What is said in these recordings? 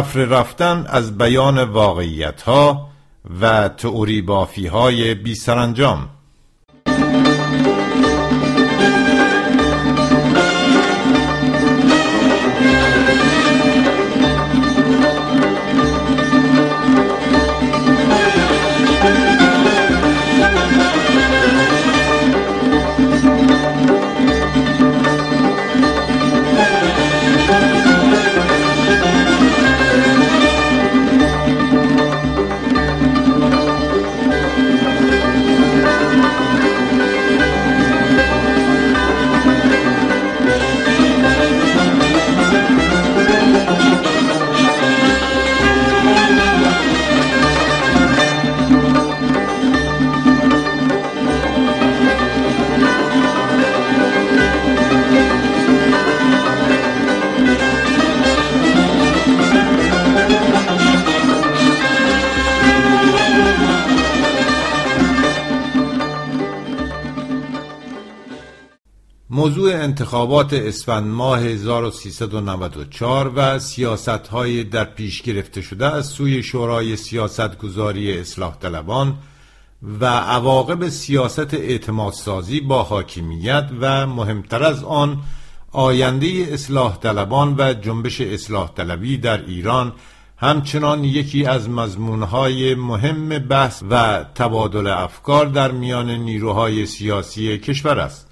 تفره رفتن از بیان واقعیت ها و تئوری بافی های بی سرانجام موضوع انتخابات اسفند ماه 1394 و سیاست های در پیش گرفته شده از سوی شورای سیاست گذاری اصلاح طلبان و عواقب سیاست اعتماد سازی با حاکمیت و مهمتر از آن آینده اصلاح طلبان و جنبش اصلاح طلبی در ایران همچنان یکی از مضمونهای مهم بحث و تبادل افکار در میان نیروهای سیاسی کشور است.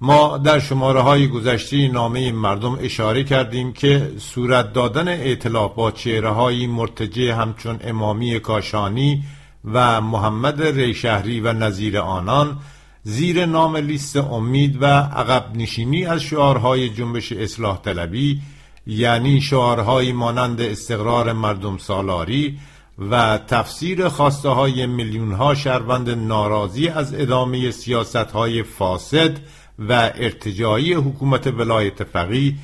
ما در شماره های گذشته نامه مردم اشاره کردیم که صورت دادن اعتلاف با چهره های مرتجع همچون امامی کاشانی و محمد ریشهری و نظیر آنان زیر نام لیست امید و عقب نشینی از شعارهای جنبش اصلاح طلبی یعنی شعارهای مانند استقرار مردم سالاری و تفسیر خواسته های میلیون ها شهروند ناراضی از ادامه سیاست های فاسد و ارتجایی حکومت ولایت فقیه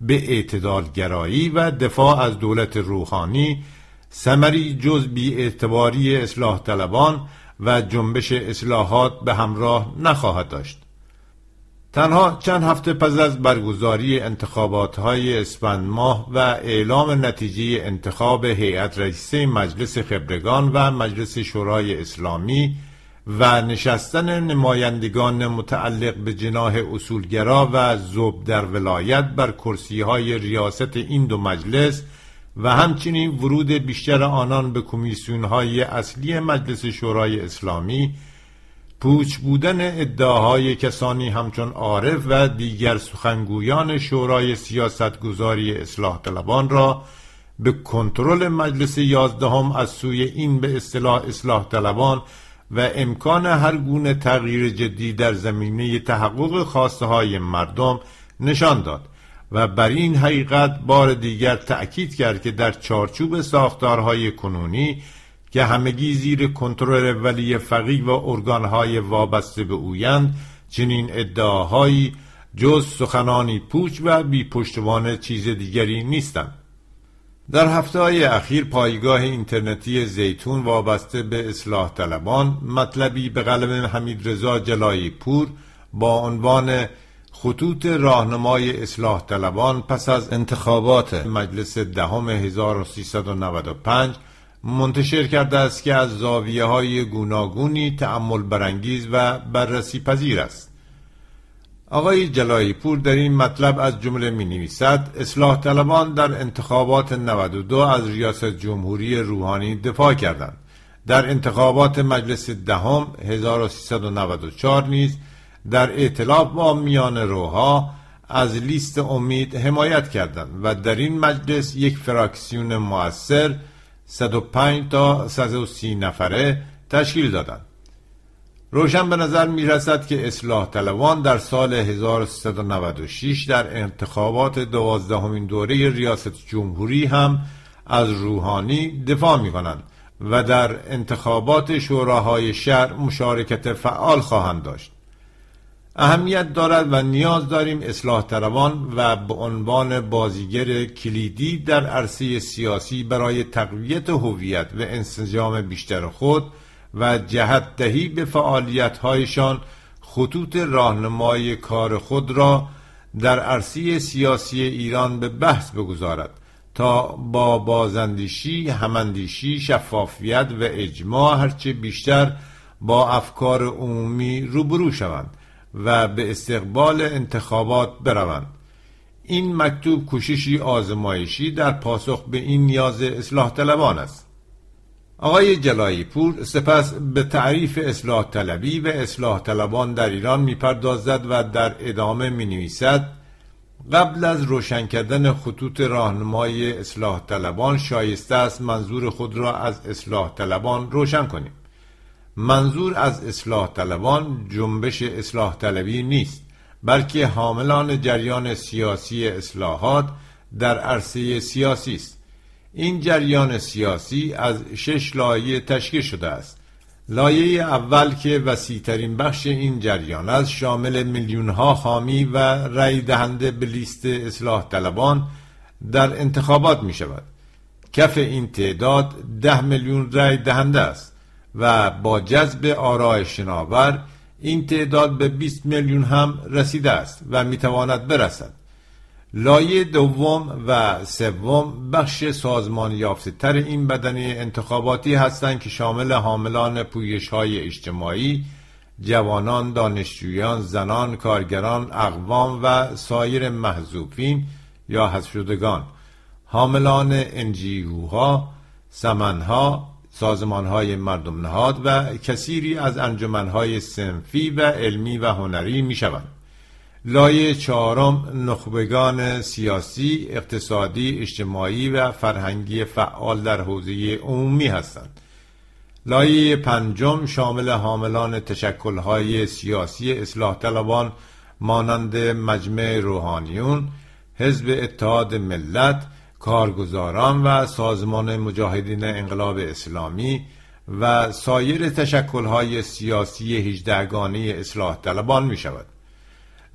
به اعتدالگرایی و دفاع از دولت روحانی سمری جز بی اعتباری اصلاح طلبان و جنبش اصلاحات به همراه نخواهد داشت. تنها چند هفته پس از برگزاری انتخابات های اسفند ماه و اعلام نتیجه انتخاب هیئت رئیسه مجلس خبرگان و مجلس شورای اسلامی و نشستن نمایندگان متعلق به جناح اصولگرا و زوب در ولایت بر کرسی های ریاست این دو مجلس و همچنین ورود بیشتر آنان به کمیسیون های اصلی مجلس شورای اسلامی پوچ بودن ادعاهای کسانی همچون عارف و دیگر سخنگویان شورای سیاست گذاری اصلاح طلبان را به کنترل مجلس یازدهم از سوی این به اصطلاح اصلاح طلبان و امکان هر گونه تغییر جدی در زمینه تحقق خواسته های مردم نشان داد و بر این حقیقت بار دیگر تأکید کرد که در چارچوب ساختارهای کنونی که همگی زیر کنترل ولی فقیه و ارگانهای وابسته به اویند چنین ادعاهایی جز سخنانی پوچ و بی پشتوانه چیز دیگری نیستند. در هفته های اخیر پایگاه اینترنتی زیتون وابسته به اصلاح طلبان مطلبی به قلم حمید رضا جلایی پور با عنوان خطوط راهنمای اصلاح طلبان پس از انتخابات مجلس دهم 1395 منتشر کرده است که از زاویه های گوناگونی تأمل برانگیز و بررسی پذیر است. آقای جلایی پور در این مطلب از جمله می نویسد اصلاح طلبان در انتخابات 92 از ریاست جمهوری روحانی دفاع کردند. در انتخابات مجلس دهم 1394 نیز در ائتلاف با میان روها از لیست امید حمایت کردند و در این مجلس یک فراکسیون موثر 105 تا 130 نفره تشکیل دادند. روشن به نظر می رسد که اصلاح طلبان در سال 1396 در انتخابات دوازدهمین دوره ریاست جمهوری هم از روحانی دفاع می کنند و در انتخابات شوراهای شهر مشارکت فعال خواهند داشت. اهمیت دارد و نیاز داریم اصلاح طلبان و به عنوان بازیگر کلیدی در عرصه سیاسی برای تقویت هویت و انسجام بیشتر خود و جهت دهی به فعالیت‌هایشان خطوط راهنمای کار خود را در عرصه سیاسی ایران به بحث بگذارد تا با بازندیشی، هماندیشی، شفافیت و اجماع هرچه بیشتر با افکار عمومی روبرو شوند و به استقبال انتخابات بروند. این مکتوب کوششی آزمایشی در پاسخ به این نیاز اصلاح طلبان است. آقای جلایی پور سپس به تعریف اصلاح طلبی و اصلاح طلبان در ایران می‌پردازد و در ادامه می نویسد قبل از روشن کردن خطوط راهنمای اصلاح طلبان شایسته است منظور خود را از اصلاح طلبان روشن کنیم. منظور از اصلاح طلبان جنبش اصلاح طلبی نیست بلکه حاملان جریان سیاسی اصلاحات در عرصه سیاسی است. این جریان سیاسی از شش لایه تشکیل شده است. لایه اول که وسیعترین بخش این جریان است شامل میلیون ها حامی و رأی دهنده به لیست اصلاح طلبان در انتخابات می شود کف این تعداد ده میلیون رأی دهنده است و با جذب آرای شناور این تعداد به 20 میلیون هم رسیده است و می‌تواند برسد. لایه دوم و سوم بخش سازمان یافته تر این بدنه انتخاباتی هستند که شامل حاملان پویش های اجتماعی جوانان، دانشجویان، زنان، کارگران، اقوام و سایر محذوفین یا حذف شدگان حاملان انجیوها، سمنها، های مردم نهاد و کثیری از انجمنهای سنفی و علمی و هنری می شوند. لایه چهارم نخبگان سیاسی، اقتصادی، اجتماعی و فرهنگی فعال در حوزه عمومی هستند. لایه پنجم شامل حاملان تشکلهای سیاسی اصلاح طلبان مانند مجمع روحانیون، حزب اتحاد ملت، کارگزاران و سازمان مجاهدین انقلاب اسلامی و سایر تشکلهای سیاسی هجدهگانه اصلاح طلبان می شود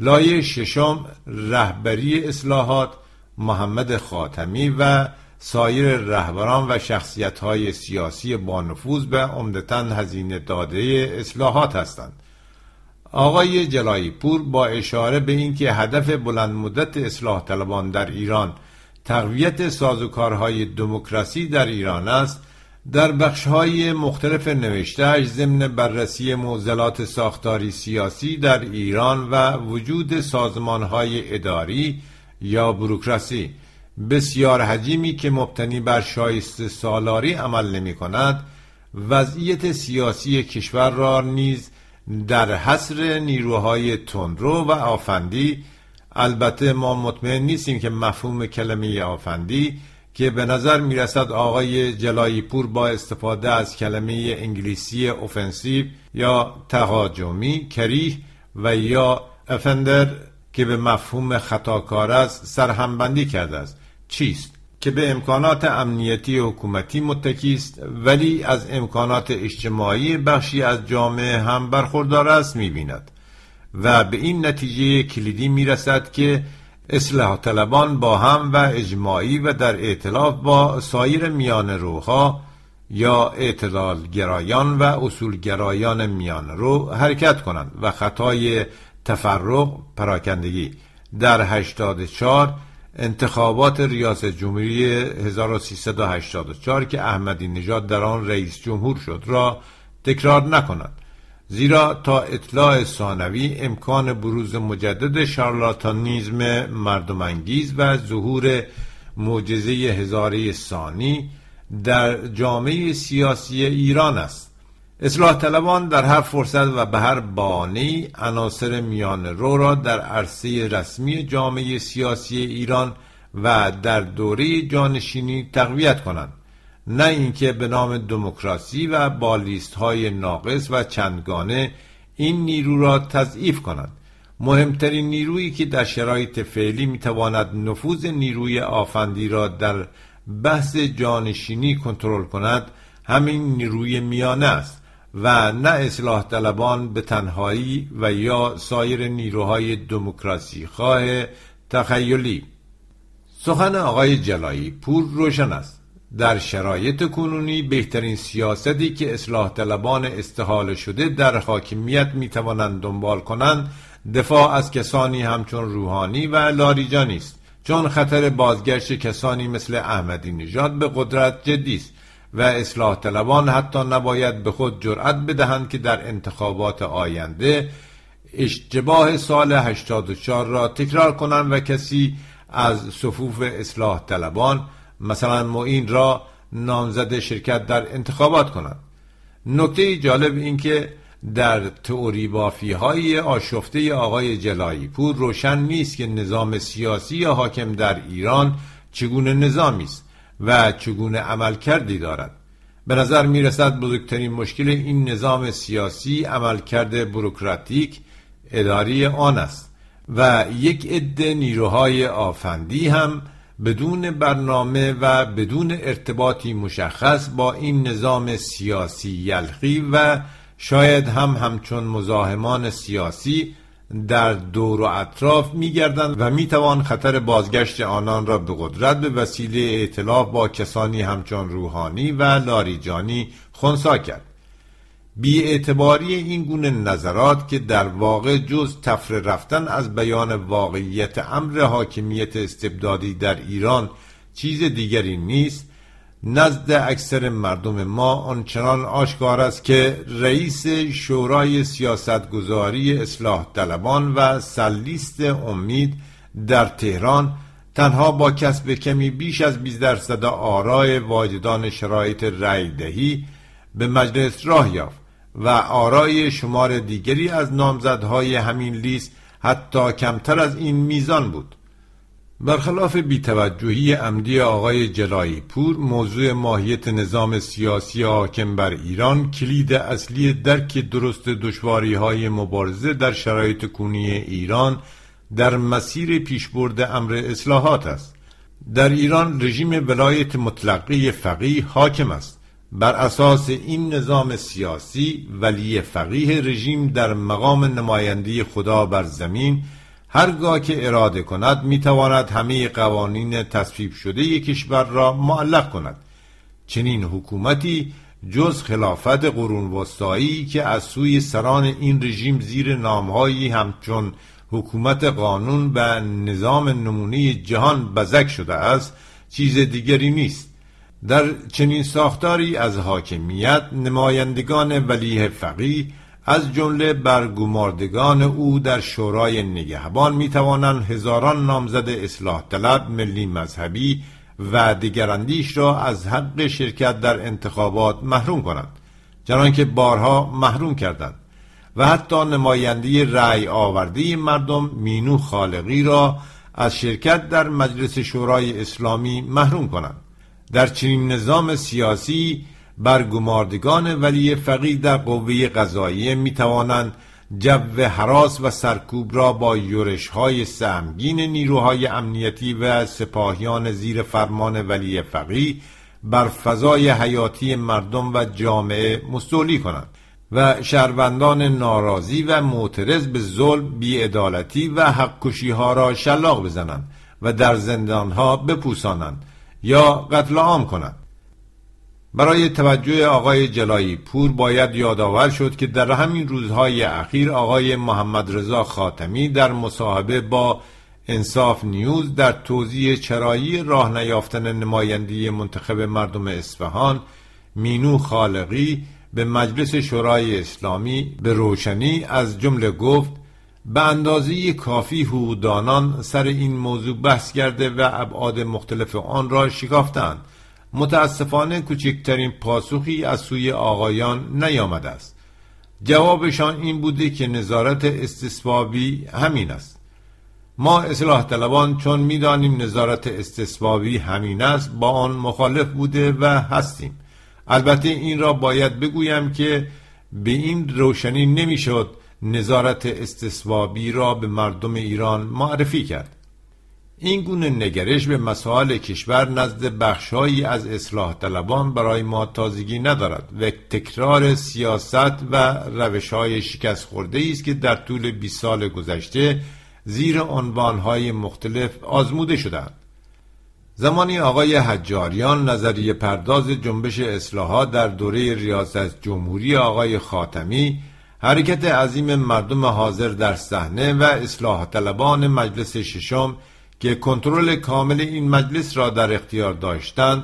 لایه ششم رهبری اصلاحات محمد خاتمی و سایر رهبران و شخصیت سیاسی با نفوذ به عمدتا هزینه داده اصلاحات هستند. آقای جلایی پور با اشاره به اینکه هدف بلند مدت اصلاح طلبان در ایران تقویت سازوکارهای دموکراسی در ایران است در بخشهای مختلف نوشتهش ضمن بررسی موزلات ساختاری سیاسی در ایران و وجود سازمانهای اداری یا بروکراسی. بسیار حجیمی که مبتنی بر شایسته سالاری عمل نمی کند وضعیت سیاسی کشور را نیز در حصر نیروهای تندرو و آفندی البته ما مطمئن نیستیم که مفهوم کلمه آفندی که به نظر می‌رسد آقای جلایی پور با استفاده از کلمه انگلیسی اوفنسیو یا تهاجمی کریه و یا افندر که به مفهوم خطاکار است سرهمبندی کرده است. چیست؟ که به امکانات امنیتی حکومتی متکی است ولی از امکانات اجتماعی بخشی از جامعه هم برخوردار است می‌بیند. و به این نتیجه کلیدی می‌رسد که اصلاح طلبان با هم و اجماعی و در ائتلاف با سایر میان روها یا اعتدال گرایان و اصول گرایان میان رو حرکت کنند و خطای تفرق پراکندگی. در 84 انتخابات ریاست جمهوری 1384 که احمدی نژاد در آن رئیس جمهور شد را تکرار نکنند زیرا تا اطلاع ثانوی امکان بروز مجدد شارلاتانیزم مردمانگیز و ظهور معجزه هزاره ثانی در جامعه سیاسی ایران است. اصلاح طلبان در هر فرصت و به هر بانی عناصر میان رو را در عرصه رسمی جامعه سیاسی ایران و در دوره جانشینی تقویت کنند. نه اینکه به نام دموکراسی و با لیست های ناقص و چندگانه این نیرو را تضعیف کنند مهمترین نیرویی که در شرایط فعلی می‌تواند نفوذ نیروی آفندی را در بحث جانشینی کنترل کند همین نیروی میانه است و نه اصلاح طلبان به تنهایی و یا سایر نیروهای دموکراسی خواه تخیلی. سخن آقای جلایی پور روشن است. در شرایط کنونی بهترین سیاستی که اصلاح طلبان استحال شده در حاکمیت می‌توانند دنبال کنند دفاع از کسانی همچون روحانی و لاریجانی است. چون خطر بازگشت کسانی مثل احمدی نژاد به قدرت جدی است و اصلاح طلبان حتی نباید به خود جرأت بدهند که در انتخابات آینده اشتباه سال 84 را تکرار کنند و کسی از صفوف اصلاح طلبان مثلا معین را نامزد شرکت در انتخابات کنند نکته جالب این که در تئوری بافی های آشفته آقای جلایی پور روشن نیست که نظام سیاسی حاکم در ایران چگونه نظامی است و چگونه عمل کردی دارد. به نظر می رسد بزرگترین مشکل این نظام سیاسی عملکرد بروکراتیک اداری آن است و یک عده نیروهای آفندی هم بدون برنامه و بدون ارتباطی مشخص با این نظام سیاسی یلخی و شاید هم همچون مزاحمان سیاسی در دور و اطراف میگردند و می‌توان خطر بازگشت آنان را به قدرت به وسیله اعتلاف با کسانی همچون روحانی و لاریجانی خونسا کرد. بی اعتباری این گونه نظرات که در واقع جز تفره رفتن از بیان واقعیت امر حاکمیت استبدادی در ایران چیز دیگری نیست نزد اکثر مردم ما آنچنان آشکار است که رئیس شورای سیاستگذاری اصلاح طلبان و سلیست امید در تهران تنها با کسب کمی بیش از 20 درصد آرای واجدان شرایط رأی دهی به مجلس راه یافت. و آرای شمار دیگری از نامزدهای همین لیست حتی کمتر از این میزان بود. برخلاف بیتوجهی عمدی آقای جلایی پور موضوع ماهیت نظام سیاسی حاکم بر ایران کلید اصلی درک درست دشواری های مبارزه در شرایط کونی ایران در مسیر پیشبرد امر اصلاحات است. در ایران رژیم ولایت مطلقه فقیه حاکم است. بر اساس این نظام سیاسی ولی فقیه رژیم در مقام نمایندی خدا بر زمین هرگاه که اراده کند می‌تواند همه قوانین تصویب شده کشور را معلق کند. چنین حکومتی جز خلافت قرون وسطایی که از سوی سران این رژیم زیر نامهایی همچون حکومت قانون و نظام نمونه جهان بزک شده است چیز دیگری نیست. در چنین ساختاری از حاکمیت نمایندگان ولیه فقیه از جمله برگماردگان او در شورای نگهبان می توانند هزاران نامزد اصلاح طلب ملی مذهبی و دیگراندیش را از حق شرکت در انتخابات محروم کنند چنانکه بارها محروم کردند و حتی نمایندی رأی آوردی مردم مینو خالقی را از شرکت در مجلس شورای اسلامی محروم کنند. در چنین نظام سیاسی برگماردگان ولی فقیه در قوه قضاییه می توانند جو حراس و سرکوب را با یورش های سهمگین نیروهای امنیتی و سپاهیان زیر فرمان ولی فقیه بر فضای حیاتی مردم و جامعه مستولی کنند و شهروندان ناراضی و معترض به ظلم بیعدالتی و حق ها را شلاق بزنند و در زندانها بپوسانند. یا قتل عام کنند برای توجه آقای جلایی پور باید یادآور شد که در همین روزهای اخیر آقای محمد رضا خاتمی در مصاحبه با انصاف نیوز در توضیح چرایی راه نیافتن نمایندی منتخب مردم اصفهان مینو خالقی به مجلس شورای اسلامی به روشنی از جمله گفت به اندازه کافی حقوقدانان سر این موضوع بحث کرده و ابعاد مختلف آن را شکافتند. متاسفانه کوچکترین پاسخی از سوی آقایان نیامده است. جوابشان این بوده که نظارت استصوابی همین است. ما اصلاح طلبان چون می‌دانیم نظارت استصوابی همین است با آن مخالف بوده و هستیم. البته این را باید بگویم که به این روشنی نمی‌شد نظارت استصوابی را به مردم ایران معرفی کرد. این گونه نگرش به مسائل کشور نزد بخشهایی از اصلاح طلبان برای ما تازگی ندارد و تکرار سیاست و روش های شکست خورده است که در طول 20 سال گذشته زیر عنوانهای مختلف آزموده شدند زمانی آقای حجاریان نظریه پرداز جنبش اصلاحات در دوره ریاست جمهوری آقای خاتمی حرکت عظیم مردم حاضر در صحنه و اصلاح طلبان مجلس ششم که کنترل کامل این مجلس را در اختیار داشتند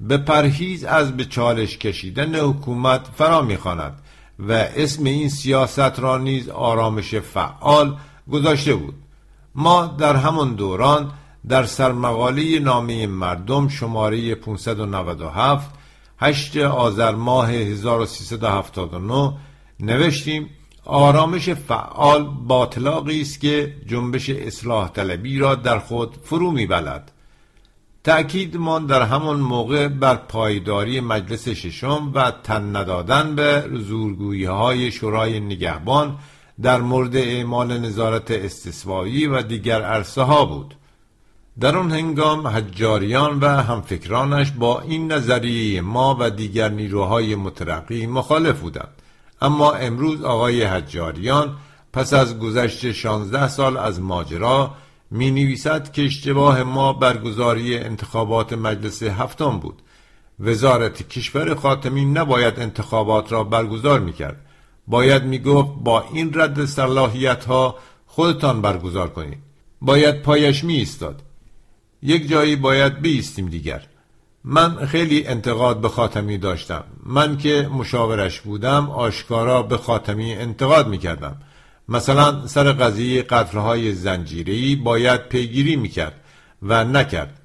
به پرهیز از به چالش کشیدن حکومت فرا می‌خواند و اسم این سیاست را نیز آرامش فعال گذاشته بود. ما در همان دوران در سرمقاله نامه مردم شماره 597 8 آذر ماه 1379 نوشتیم آرامش فعال باطلاقی است که جنبش اصلاح طلبی را در خود فرو میبلد. تأکیدمان در همان موقع بر پایداری مجلس ششم و تن ندادن به زورگویی های شورای نگهبان در مورد اعمال نظارت استثوایی و دیگر عرصه ها بود. در آن هنگام حجاریان و همفکرانش با این نظریه ما و دیگر نیروهای مترقی مخالف بودند. اما امروز آقای حجاریان پس از گذشت 16 سال از ماجرا می نویسد که اشتباه ما برگزاری انتخابات مجلس هفتم بود. وزارت کشور خاتمی نباید انتخابات را برگزار می کرد باید می گفت با این رد صلاحیت ها خودتان برگزار کنید. باید پایش می ایستاد یک جایی باید بیستیم دیگر. من خیلی انتقاد به خاتمی داشتم. من که مشاورش بودم آشکارا به خاتمی انتقاد می‌کردم. مثلا سر قضیه قتلهای زنجیری باید پیگیری می‌کرد و نکرد.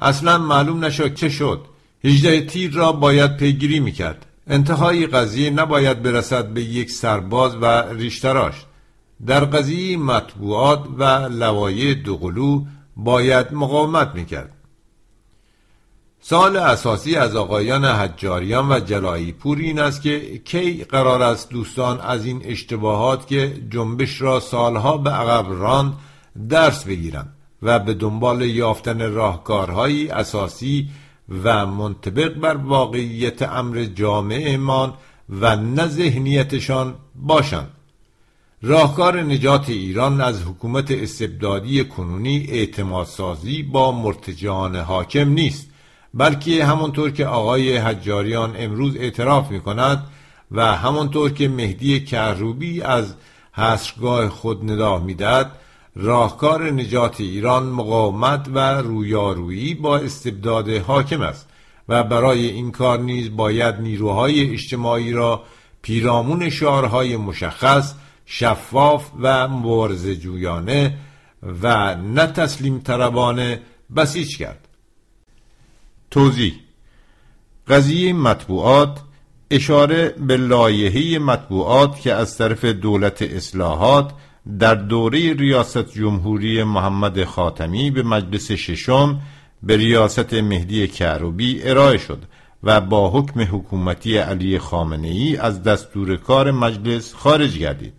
اصلا معلوم نشد چه شد. هجده تیر را باید پیگیری می‌کرد. انتهای قضیه نباید برسد به یک سرباز و ریشتراش در قضیه مطبوعات و لوایه دوقلو باید مقاومت می‌کرد. سال اساسی از آقایان حجاریان و جلایی پور این است که کی قرار است دوستان از این اشتباهات که جنبش را سالها به عقب راند درس بگیرند و به دنبال یافتن راهکارهایی اساسی و منطبق بر واقعیت امر جامعهمان و نه ذهنیتشان باشند. راهکار نجات ایران از حکومت استبدادی کنونی اعتماد سازی با مرتجان حاکم نیست. بلکه همانطور که آقای حجاریان امروز اعتراف می کند و همانطور که مهدی کروبی از حسرگاه خود ندا می‌دهد راهکار نجات ایران مقاومت و رویارویی با استبداد حاکم است و برای این کار نیز باید نیروهای اجتماعی را پیرامون شعارهای مشخص شفاف و مبارزه جویانه و نه تسلیم طربانه بسیج کرد. توضیح. قضیه مطبوعات اشاره به لایحه مطبوعات که از طرف دولت اصلاحات در دوره ریاست جمهوری محمد خاتمی به مجلس ششم به ریاست مهدی کروبی ارائه شد و با حکم حکومتی علی خامنه ای از دستور کار مجلس خارج گردید.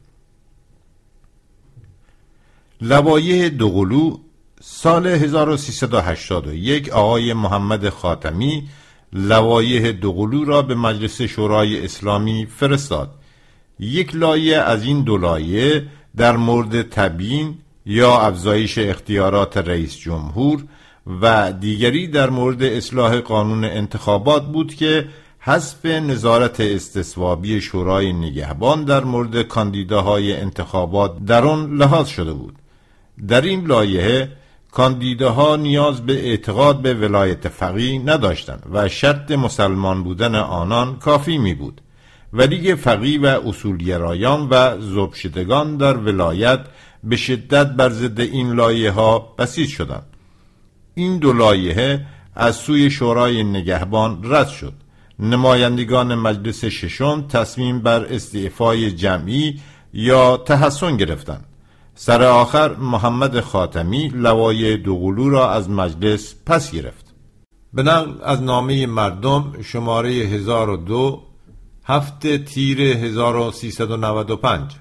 لوایح دوقلو سال 1381 آقای محمد خاتمی لوایح دوقلو را به مجلس شورای اسلامی فرستاد. یک لایه از این دو لایه در مورد تبیین یا افزایش اختیارات رئیس جمهور و دیگری در مورد اصلاح قانون انتخابات بود که حذف نظارت استصوابی شورای نگهبان در مورد کاندیداهای انتخابات در آن لحاظ شده بود. در این لایحه کاندیداها نیاز به اعتقاد به ولایت فقیه نداشتند و شرط مسلمان بودن آنان کافی می بود ولی فقی و اصولگرایان و زبشدگان در ولایت به شدت بر ضد این لایه ها بسیج شدند. این دو لایحه از سوی شورای نگهبان رد شد. نمایندگان مجلس ششم تصمیم بر استعفای جمعی یا تحسن گرفتند. سر آخر محمد خاتمی لوای دوقلو را از مجلس پس گرفت. به نقل از نامه مردم شماره 1002 هفته تیر 1395